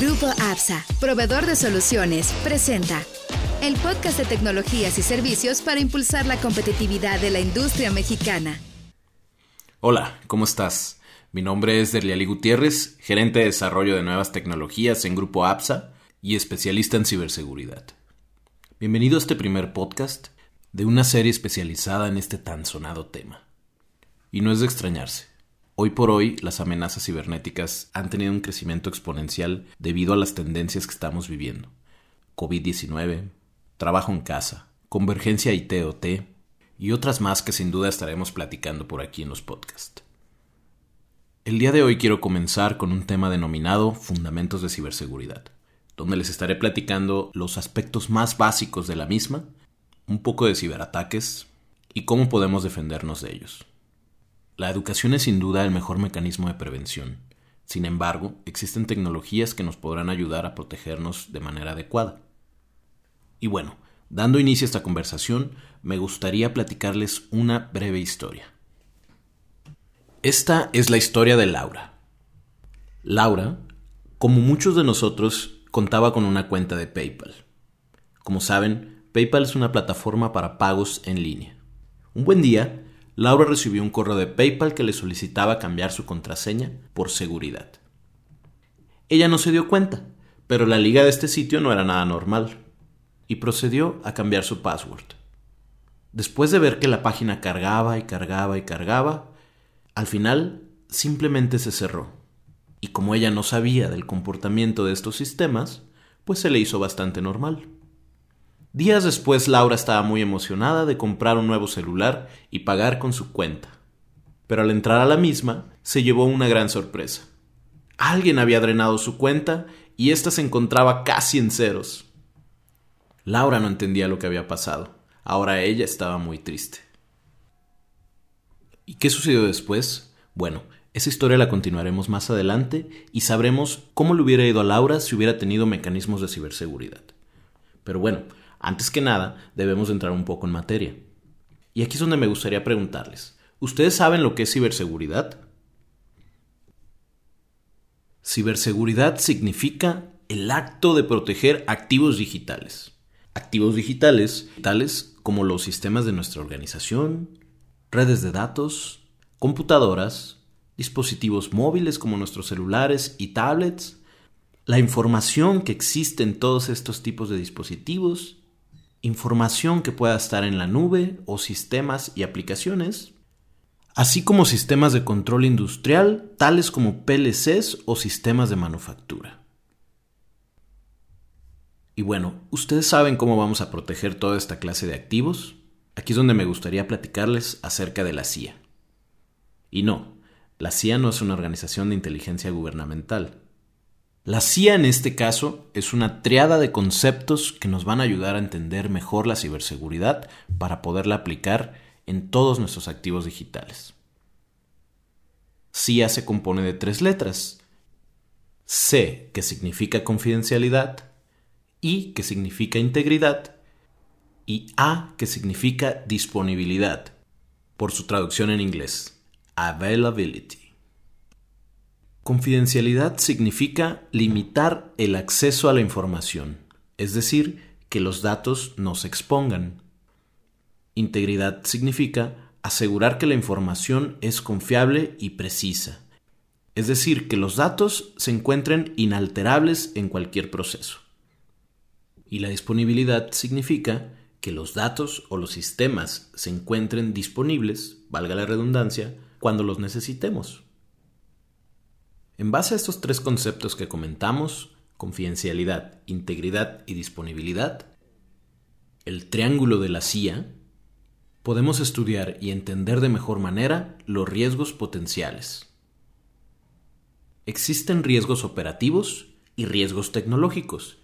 Grupo APSA, proveedor de soluciones, presenta el podcast de tecnologías y servicios para impulsar la competitividad de la industria mexicana. Hola, ¿cómo estás? Mi nombre es Derliali Gutiérrez, gerente de desarrollo de nuevas tecnologías en Grupo APSA y especialista en ciberseguridad. Bienvenido a este primer podcast de una serie especializada en este tan sonado tema. Y no es de extrañarse. Hoy por hoy, las amenazas cibernéticas han tenido un crecimiento exponencial debido a las tendencias que estamos viviendo. COVID-19, trabajo en casa, convergencia IT-OT y otras más que sin duda estaremos platicando por aquí en los podcasts. El día de hoy quiero comenzar con un tema denominado Fundamentos de Ciberseguridad, donde les estaré platicando los aspectos más básicos de la misma, un poco de ciberataques y cómo podemos defendernos de ellos. La educación es sin duda el mejor mecanismo de prevención. Sin embargo, existen tecnologías que nos podrán ayudar a protegernos de manera adecuada. Y bueno, dando inicio a esta conversación, me gustaría platicarles una breve historia. Esta es la historia de Laura. Laura, como muchos de nosotros, contaba con una cuenta de PayPal. Como saben, PayPal es una plataforma para pagos en línea. Un buen día, Laura recibió un correo de PayPal que le solicitaba cambiar su contraseña por seguridad. Ella no se dio cuenta, pero la liga de este sitio no era nada normal, y procedió a cambiar su password. Después de ver que la página cargaba y cargaba y cargaba, al final simplemente se cerró. Y como ella no sabía del comportamiento de estos sistemas, pues se le hizo bastante normal. Días después Laura estaba muy emocionada de comprar un nuevo celular y pagar con su cuenta. Pero al entrar a la misma, se llevó una gran sorpresa. Alguien había drenado su cuenta y ésta se encontraba casi en ceros. Laura no entendía lo que había pasado. Ahora ella estaba muy triste. ¿Y qué sucedió después? Bueno, esa historia la continuaremos más adelante y sabremos cómo le hubiera ido a Laura si hubiera tenido mecanismos de ciberseguridad. Pero bueno, antes que nada, debemos entrar un poco en materia. Y aquí es donde me gustaría preguntarles, ¿ustedes saben lo que es ciberseguridad? Ciberseguridad significa el acto de proteger activos digitales. Activos digitales, tales como los sistemas de nuestra organización, redes de datos, computadoras, dispositivos móviles como nuestros celulares y tablets, la información que existe en todos estos tipos de dispositivos información que pueda estar en la nube o sistemas y aplicaciones, así como sistemas de control industrial tales como PLCs o sistemas de manufactura. Y bueno, ¿ustedes saben cómo vamos a proteger toda esta clase de activos? Aquí es donde me gustaría platicarles acerca de la CIA. Y no, la CIA no es una organización de inteligencia gubernamental. La CIA en este caso es una triada de conceptos que nos van a ayudar a entender mejor la ciberseguridad para poderla aplicar en todos nuestros activos digitales. CIA se compone de tres letras. C, que significa confidencialidad, I, que significa integridad, y A, que significa disponibilidad, por su traducción en inglés, availability. Confidencialidad significa limitar el acceso a la información, es decir, que los datos no se expongan. Integridad significa asegurar que la información es confiable y precisa, es decir, que los datos se encuentren inalterables en cualquier proceso. Y la disponibilidad significa que los datos o los sistemas se encuentren disponibles, valga la redundancia, cuando los necesitemos. En base a estos tres conceptos que comentamos, confidencialidad, integridad y disponibilidad, el triángulo de la CIA, podemos estudiar y entender de mejor manera los riesgos potenciales. Existen riesgos operativos y riesgos tecnológicos,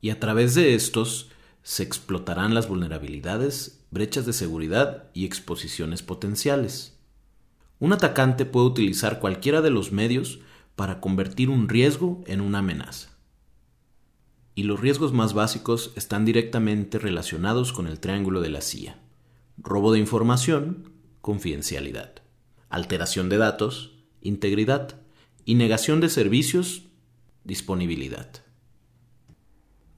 y a través de estos se explotarán las vulnerabilidades, brechas de seguridad y exposiciones potenciales. Un atacante puede utilizar cualquiera de los medios para convertir un riesgo en una amenaza. Y los riesgos más básicos están directamente relacionados con el triángulo de la CIA. Robo de información, confidencialidad. Alteración de datos, integridad. Y negación de servicios, Disponibilidad.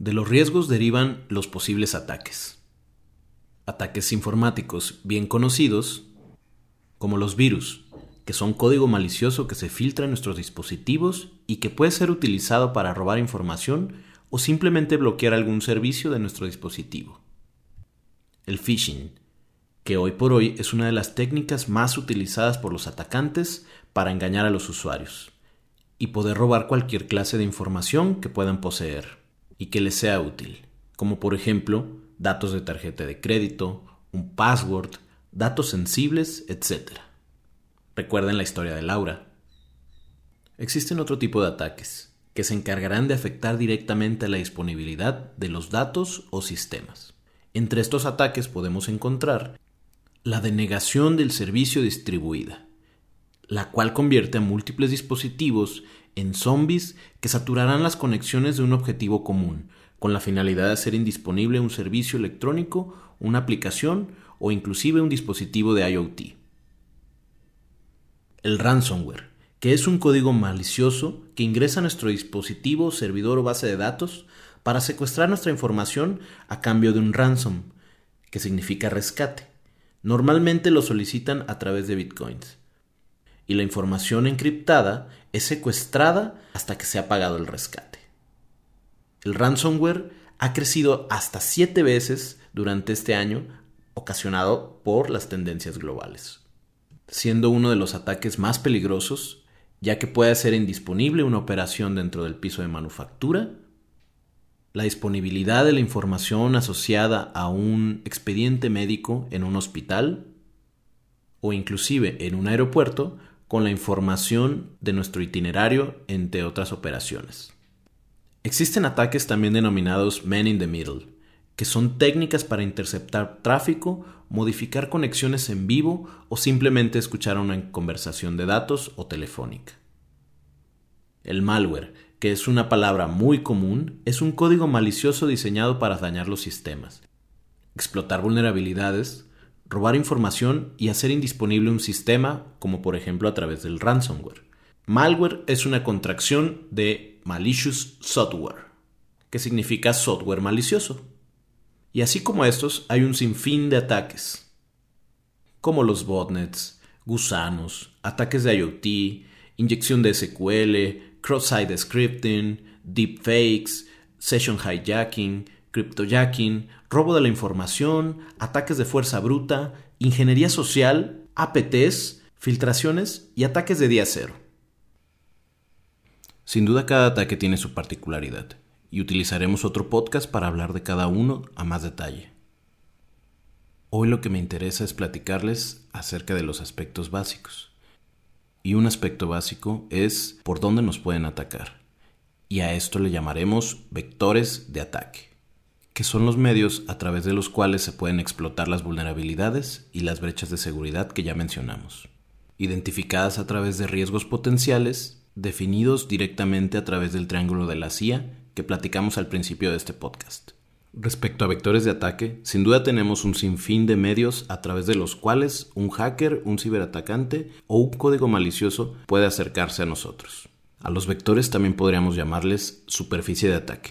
De los riesgos derivan los posibles ataques. Ataques informáticos bien conocidos, como los virus, que son código malicioso que se filtra en nuestros dispositivos y que puede ser utilizado para robar información o simplemente bloquear algún servicio de nuestro dispositivo. El phishing, que hoy por hoy es una de las técnicas más utilizadas por los atacantes para engañar a los usuarios y poder robar cualquier clase de información que puedan poseer y que les sea útil, como por ejemplo datos de tarjeta de crédito, un password, datos sensibles, etc. Recuerden la historia de Laura. Existen otro tipo de ataques, que se encargarán de afectar directamente la disponibilidad de los datos o sistemas. Entre estos ataques podemos encontrar la denegación del servicio distribuida, la cual convierte a múltiples dispositivos en zombies que saturarán las conexiones de un objetivo común, con la finalidad de hacer indisponible un servicio electrónico, una aplicación o inclusive un dispositivo de IoT. El ransomware, que es un código malicioso que ingresa a nuestro dispositivo, servidor o base de datos para secuestrar nuestra información a cambio de un ransom, que significa rescate. Normalmente lo solicitan a través de bitcoins. Y la información encriptada es secuestrada hasta que se ha pagado el rescate. El ransomware ha crecido hasta siete veces durante este año, ocasionado por las tendencias globales, siendo uno de los ataques más peligrosos, ya que puede hacer indisponible una operación dentro del piso de manufactura, la disponibilidad de la información asociada a un expediente médico en un hospital o inclusive en un aeropuerto con la información de nuestro itinerario, entre otras operaciones. Existen ataques también denominados Man in the Middle, que son técnicas para interceptar tráfico, modificar conexiones en vivo o simplemente escuchar una conversación de datos o telefónica. El malware, que es una palabra muy común, es un código malicioso diseñado para dañar los sistemas, explotar vulnerabilidades, robar información y hacer indisponible un sistema, como por ejemplo a través del ransomware. Malware es una contracción de malicious software, que significa software malicioso. Y así como estos, hay un sinfín de ataques, como los botnets, gusanos, ataques de IoT, inyección de SQL, cross-site scripting, deepfakes, session hijacking, cryptojacking, robo de la información, ataques de fuerza bruta, ingeniería social, APTs, filtraciones y ataques de día cero. Sin duda cada ataque tiene su particularidad y utilizaremos otro podcast para hablar de cada uno a más detalle. Hoy lo que me interesa es platicarles acerca de los aspectos básicos. Y un aspecto básico es por dónde nos pueden atacar. Y a esto le llamaremos vectores de ataque que son los medios a través de los cuales se pueden explotar las vulnerabilidades y las brechas de seguridad que ya mencionamos, identificadas a través de riesgos potenciales definidos directamente a través del triángulo de la CIA que platicamos al principio de este podcast. Respecto a vectores de ataque, sin duda tenemos un sinfín de medios a través de los cuales un hacker, un ciberatacante o un código malicioso puede acercarse a nosotros. A los vectores también podríamos llamarles superficie de ataque.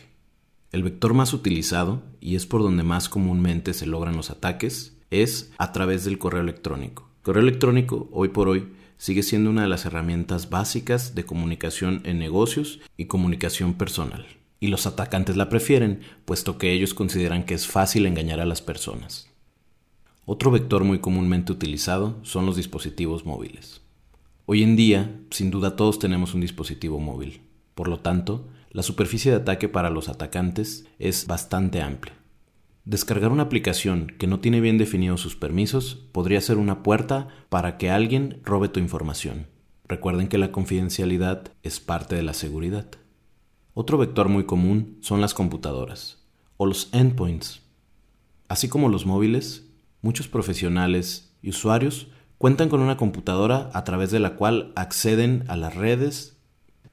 El vector más utilizado, y es por donde más comúnmente se logran los ataques, es a través del correo electrónico. correo electrónico, hoy por hoy, sigue siendo una de las herramientas básicas de comunicación en negocios y comunicación personal. Y los atacantes la prefieren, puesto que ellos consideran que es fácil engañar a las personas. Otro vector muy comúnmente utilizado son los dispositivos móviles. Hoy en día, sin duda todos tenemos un dispositivo móvil. Por lo tanto, la superficie de ataque para los atacantes es bastante amplia. Descargar una aplicación que no tiene bien definidos sus permisos podría ser una puerta para que alguien robe tu información. Recuerden que la confidencialidad es parte de la seguridad. Otro vector muy común son las computadoras o los endpoints. Así como los móviles, muchos profesionales y usuarios cuentan con una computadora a través de la cual acceden a las redes,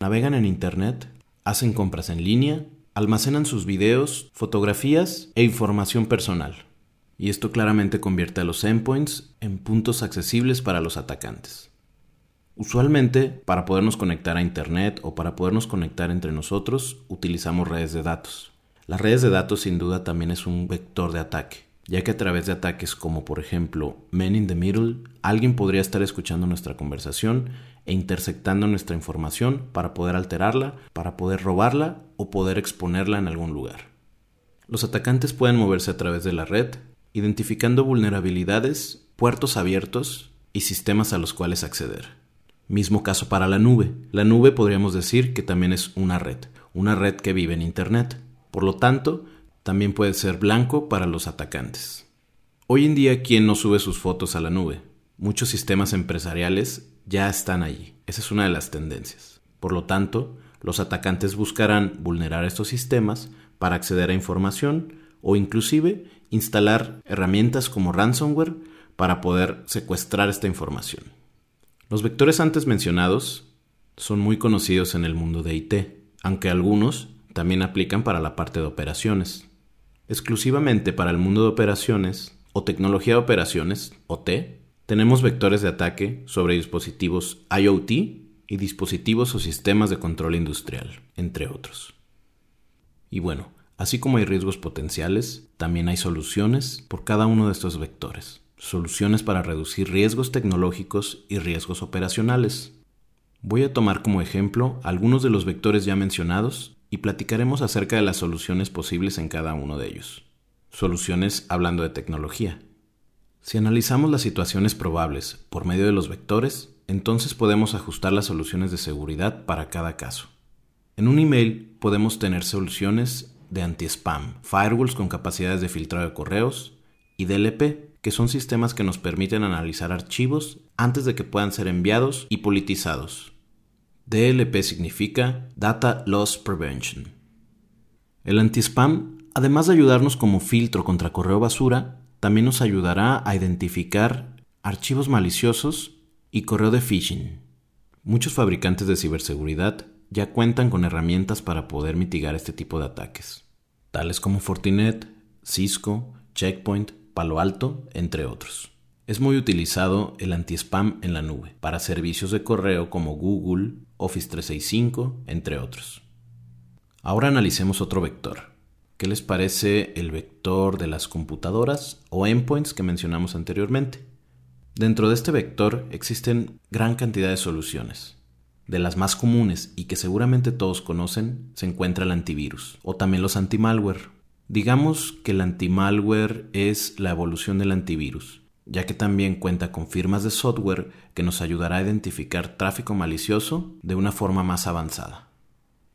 navegan en Internet hacen compras en línea, almacenan sus videos, fotografías e información personal. Y esto claramente convierte a los endpoints en puntos accesibles para los atacantes. Usualmente, para podernos conectar a Internet o para podernos conectar entre nosotros, utilizamos redes de datos. Las redes de datos sin duda también es un vector de ataque, ya que a través de ataques como por ejemplo Men in the Middle, alguien podría estar escuchando nuestra conversación e intersectando nuestra información para poder alterarla, para poder robarla o poder exponerla en algún lugar. Los atacantes pueden moverse a través de la red, identificando vulnerabilidades, puertos abiertos y sistemas a los cuales acceder. Mismo caso para la nube. La nube podríamos decir que también es una red, una red que vive en Internet. Por lo tanto, también puede ser blanco para los atacantes. Hoy en día, ¿quién no sube sus fotos a la nube? Muchos sistemas empresariales ya están allí. Esa es una de las tendencias. Por lo tanto, los atacantes buscarán vulnerar estos sistemas para acceder a información o inclusive instalar herramientas como ransomware para poder secuestrar esta información. Los vectores antes mencionados son muy conocidos en el mundo de IT, aunque algunos también aplican para la parte de operaciones. Exclusivamente para el mundo de operaciones o tecnología de operaciones, OT, tenemos vectores de ataque sobre dispositivos IoT y dispositivos o sistemas de control industrial, entre otros. Y bueno, así como hay riesgos potenciales, también hay soluciones por cada uno de estos vectores soluciones para reducir riesgos tecnológicos y riesgos operacionales. Voy a tomar como ejemplo algunos de los vectores ya mencionados y platicaremos acerca de las soluciones posibles en cada uno de ellos. Soluciones hablando de tecnología. Si analizamos las situaciones probables por medio de los vectores, entonces podemos ajustar las soluciones de seguridad para cada caso. En un email podemos tener soluciones de anti-spam, firewalls con capacidades de filtrado de correos y DLP, que son sistemas que nos permiten analizar archivos antes de que puedan ser enviados y politizados. DLP significa Data Loss Prevention. El anti-spam, además de ayudarnos como filtro contra correo basura, también nos ayudará a identificar archivos maliciosos y correo de phishing. Muchos fabricantes de ciberseguridad ya cuentan con herramientas para poder mitigar este tipo de ataques, tales como Fortinet, Cisco, Checkpoint Palo Alto, entre otros. Es muy utilizado el anti-spam en la nube para servicios de correo como Google, Office 365, entre otros. Ahora analicemos otro vector. ¿Qué les parece el vector de las computadoras o endpoints que mencionamos anteriormente? Dentro de este vector existen gran cantidad de soluciones. De las más comunes y que seguramente todos conocen se encuentra el antivirus o también los antimalware Digamos que el antimalware es la evolución del antivirus, ya que también cuenta con firmas de software que nos ayudará a identificar tráfico malicioso de una forma más avanzada.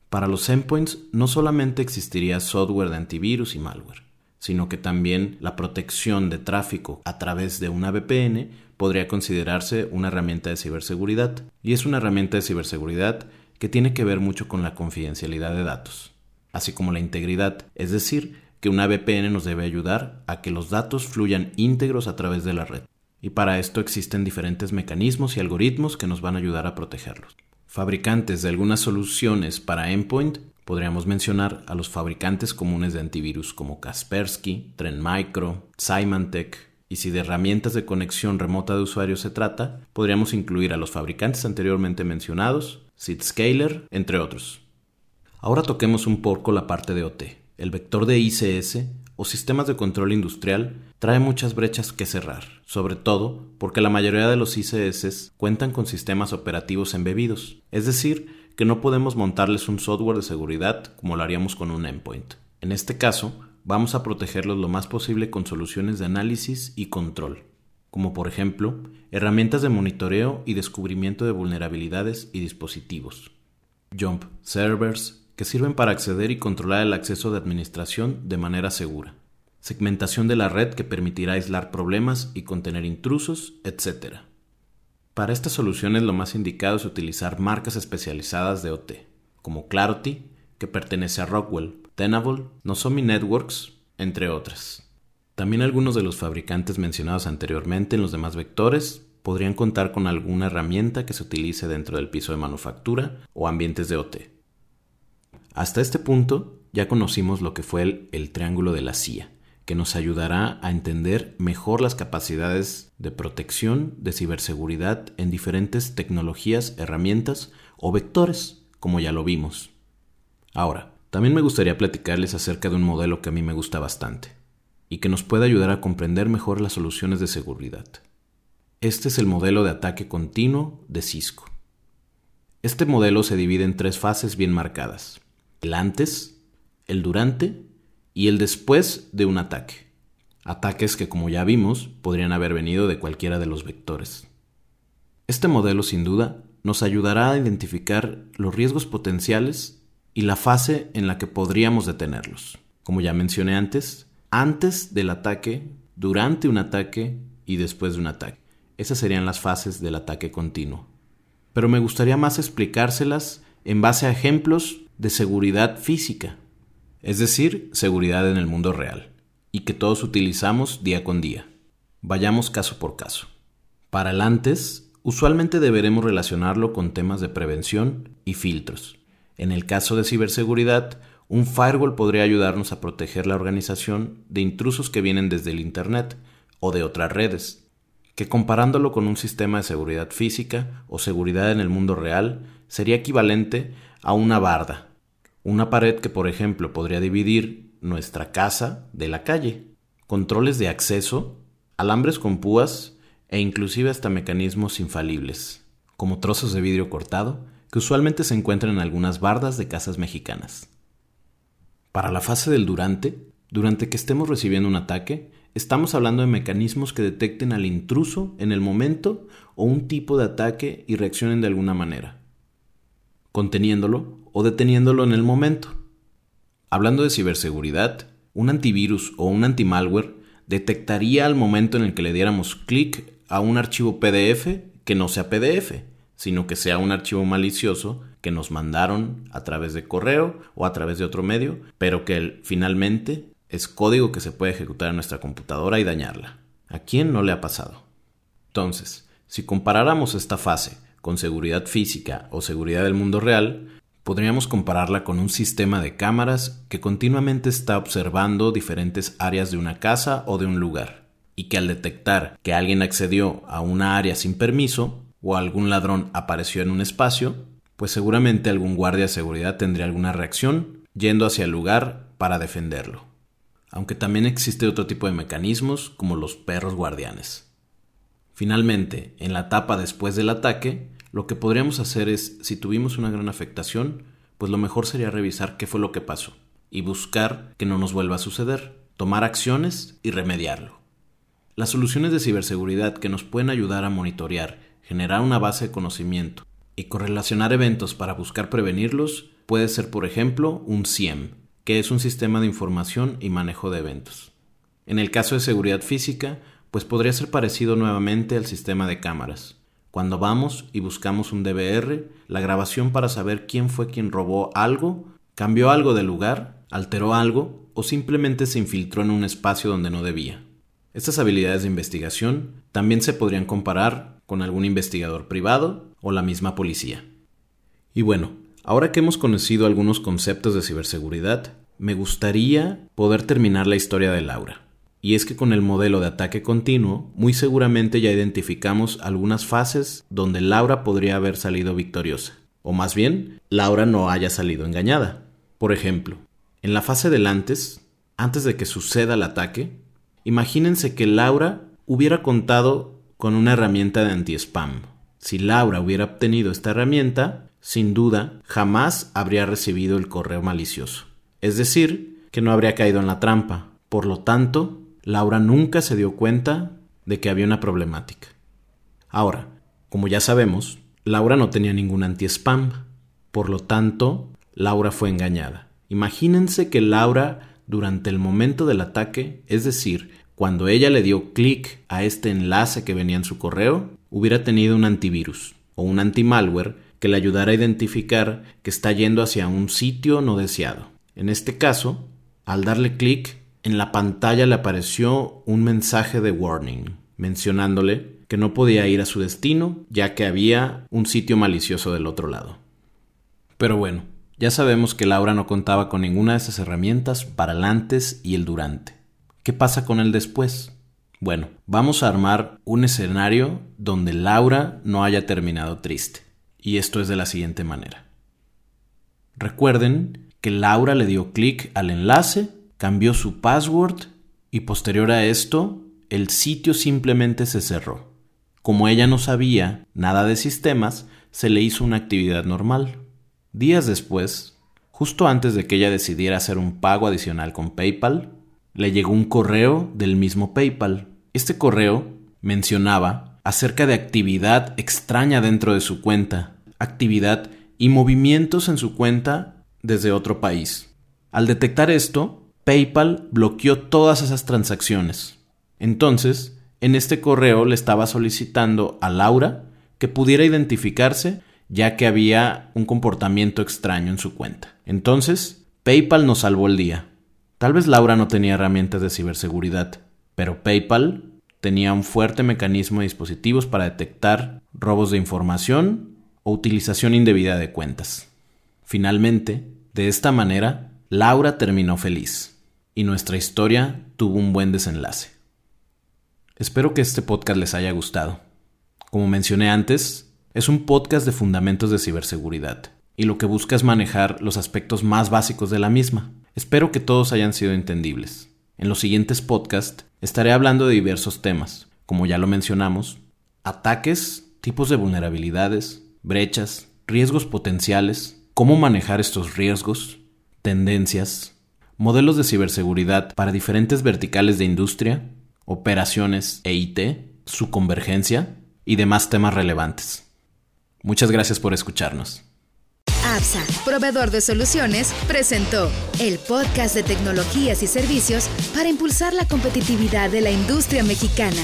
Para los endpoints no solamente existiría software de antivirus y malware, sino que también la protección de tráfico a través de una VPN podría considerarse una herramienta de ciberseguridad, y es una herramienta de ciberseguridad que tiene que ver mucho con la confidencialidad de datos, así como la integridad, es decir, que una VPN nos debe ayudar a que los datos fluyan íntegros a través de la red. Y para esto existen diferentes mecanismos y algoritmos que nos van a ayudar a protegerlos. Fabricantes de algunas soluciones para endpoint podríamos mencionar a los fabricantes comunes de antivirus como Kaspersky, Trend Micro, Symantec, y si de herramientas de conexión remota de usuarios se trata, podríamos incluir a los fabricantes anteriormente mencionados, Zscaler, entre otros. Ahora toquemos un poco la parte de OT. El vector de ICS o sistemas de control industrial trae muchas brechas que cerrar, sobre todo porque la mayoría de los ICS cuentan con sistemas operativos embebidos, es decir, que no podemos montarles un software de seguridad como lo haríamos con un endpoint. En este caso, vamos a protegerlos lo más posible con soluciones de análisis y control, como por ejemplo herramientas de monitoreo y descubrimiento de vulnerabilidades y dispositivos, jump servers, que sirven para acceder y controlar el acceso de administración de manera segura, segmentación de la red que permitirá aislar problemas y contener intrusos, etc. Para estas soluciones lo más indicado es utilizar marcas especializadas de OT, como Clarity, que pertenece a Rockwell, Tenable, Nozomi Networks, entre otras. También algunos de los fabricantes mencionados anteriormente en los demás vectores podrían contar con alguna herramienta que se utilice dentro del piso de manufactura o ambientes de OT. Hasta este punto ya conocimos lo que fue el, triángulo de la CIA, que nos ayudará a entender mejor las capacidades de protección de ciberseguridad en diferentes tecnologías, herramientas o vectores, como ya lo vimos. Ahora, también me gustaría platicarles acerca de un modelo que a mí me gusta bastante y que nos puede ayudar a comprender mejor las soluciones de seguridad. Este es el modelo de ataque continuo de Cisco. Este modelo se divide en tres fases bien marcadas. El antes, el durante y el después de un ataque. Ataques que, como ya vimos, podrían haber venido de cualquiera de los vectores. Este modelo, sin duda, nos ayudará a identificar los riesgos potenciales y la fase en la que podríamos detenerlos. Como ya mencioné antes, antes del ataque, durante un ataque y después de un ataque. Esas serían las fases del ataque continuo. Pero me gustaría más explicárselas en base a ejemplos de seguridad física, es decir, seguridad en el mundo real, y que todos utilizamos día con día. Vayamos caso por caso. Para el antes, usualmente deberemos relacionarlo con temas de prevención y filtros. En el caso de ciberseguridad, un firewall podría ayudarnos a proteger la organización de intrusos que vienen desde el Internet o de otras redes, que comparándolo con un sistema de seguridad física o seguridad en el mundo real sería equivalente a una barda, una pared que por ejemplo podría dividir nuestra casa de la calle, controles de acceso, alambres con púas e inclusive hasta mecanismos infalibles, como trozos de vidrio cortado que usualmente se encuentran en algunas bardas de casas mexicanas. Para la fase del durante, durante que estemos recibiendo un ataque, estamos hablando de mecanismos que detecten al intruso en el momento o un tipo de ataque y reaccionen de alguna manera, conteniéndolo o deteniéndolo en el momento. Hablando de ciberseguridad, un antivirus o un antimalware detectaría al momento en el que le diéramos clic a un archivo PDF que no sea PDF, sino que sea un archivo malicioso que nos mandaron a través de correo o a través de otro medio, pero que finalmente es código que se puede ejecutar en nuestra computadora y dañarla. ¿A quién no le ha pasado? Entonces, si comparáramos esta fase con seguridad física o seguridad del mundo real, podríamos compararla con un sistema de cámaras que continuamente está observando diferentes áreas de una casa o de un lugar, y que al detectar que alguien accedió a una área sin permiso o algún ladrón apareció en un espacio, pues seguramente algún guardia de seguridad tendría alguna reacción yendo hacia el lugar para defenderlo. Aunque también existe otro tipo de mecanismos como los perros guardianes. Finalmente, en la etapa después del ataque, lo que podríamos hacer es, si tuvimos una gran afectación, pues lo mejor sería revisar qué fue lo que pasó y buscar que no nos vuelva a suceder, tomar acciones y remediarlo. Las soluciones de ciberseguridad que nos pueden ayudar a monitorear, generar una base de conocimiento y correlacionar eventos para buscar prevenirlos puede ser, por ejemplo, un CIEM, que es un sistema de información y manejo de eventos. En el caso de seguridad física, pues podría ser parecido nuevamente al sistema de cámaras. Cuando vamos y buscamos un DVR, la grabación para saber quién fue quien robó algo, cambió algo de lugar, alteró algo o simplemente se infiltró en un espacio donde no debía. Estas habilidades de investigación también se podrían comparar con algún investigador privado o la misma policía. Y bueno, ahora que hemos conocido algunos conceptos de ciberseguridad, me gustaría poder terminar la historia de Laura. Y es que con el modelo de ataque continuo, muy seguramente ya identificamos algunas fases donde Laura podría haber salido victoriosa. O más bien, Laura no haya salido engañada. Por ejemplo, en la fase del antes, antes de que suceda el ataque, imagínense que Laura hubiera contado con una herramienta de anti-spam si Laura hubiera obtenido esta herramienta, sin duda, jamás habría recibido el correo malicioso. Es decir, que no habría caído en la trampa. Por lo tanto, Laura nunca se dio cuenta de que había una problemática. Ahora, como ya sabemos, Laura no tenía ningún anti-spam. Por lo tanto, Laura fue engañada. Imagínense que Laura, durante el momento del ataque, es decir, cuando ella le dio clic a este enlace que venía en su correo, hubiera tenido un antivirus o un antimalware que le ayudara a identificar que está yendo hacia un sitio no deseado. En este caso, al darle clic, en la pantalla le apareció un mensaje de warning, mencionándole que no podía ir a su destino ya que había un sitio malicioso del otro lado. Pero bueno, ya sabemos que Laura no contaba con ninguna de esas herramientas para el antes y el durante. ¿Qué pasa con el después? Bueno, vamos a armar un escenario donde Laura no haya terminado triste. Y esto es de la siguiente manera. Recuerden que Laura le dio clic al enlace, cambió su password y posterior a esto, el sitio simplemente se cerró. Como ella no sabía nada de sistemas, se le hizo una actividad normal. Días después, justo antes de que ella decidiera hacer un pago adicional con PayPal, le llegó un correo del mismo PayPal. Este correo mencionaba acerca de actividad extraña dentro de su cuenta, actividad y movimientos en su cuenta desde otro país. Al detectar esto, PayPal bloqueó todas esas transacciones. Entonces, en este correo le estaba solicitando a Laura que pudiera identificarse ya que había un comportamiento extraño en su cuenta. Entonces, PayPal nos salvó el día. Tal vez Laura no tenía herramientas de ciberseguridad, pero PayPal tenía un fuerte mecanismo de dispositivos para detectar robos de información o utilización indebida de cuentas. Finalmente, de esta manera, Laura terminó feliz y nuestra historia tuvo un buen desenlace. Espero que este podcast les haya gustado. Como mencioné antes, es un podcast de fundamentos de ciberseguridad y lo que busca es manejar los aspectos más básicos de la misma. Espero que todos hayan sido entendibles. En los siguientes podcasts estaré hablando de diversos temas, como ya lo mencionamos, ataques, tipos de vulnerabilidades, brechas, riesgos potenciales, cómo manejar estos riesgos, tendencias, modelos de ciberseguridad para diferentes verticales de industria, operaciones e IT, su convergencia y demás temas relevantes. Muchas gracias por escucharnos. APSA, proveedor de soluciones, presentó el podcast de tecnologías y servicios para impulsar la competitividad de la industria mexicana.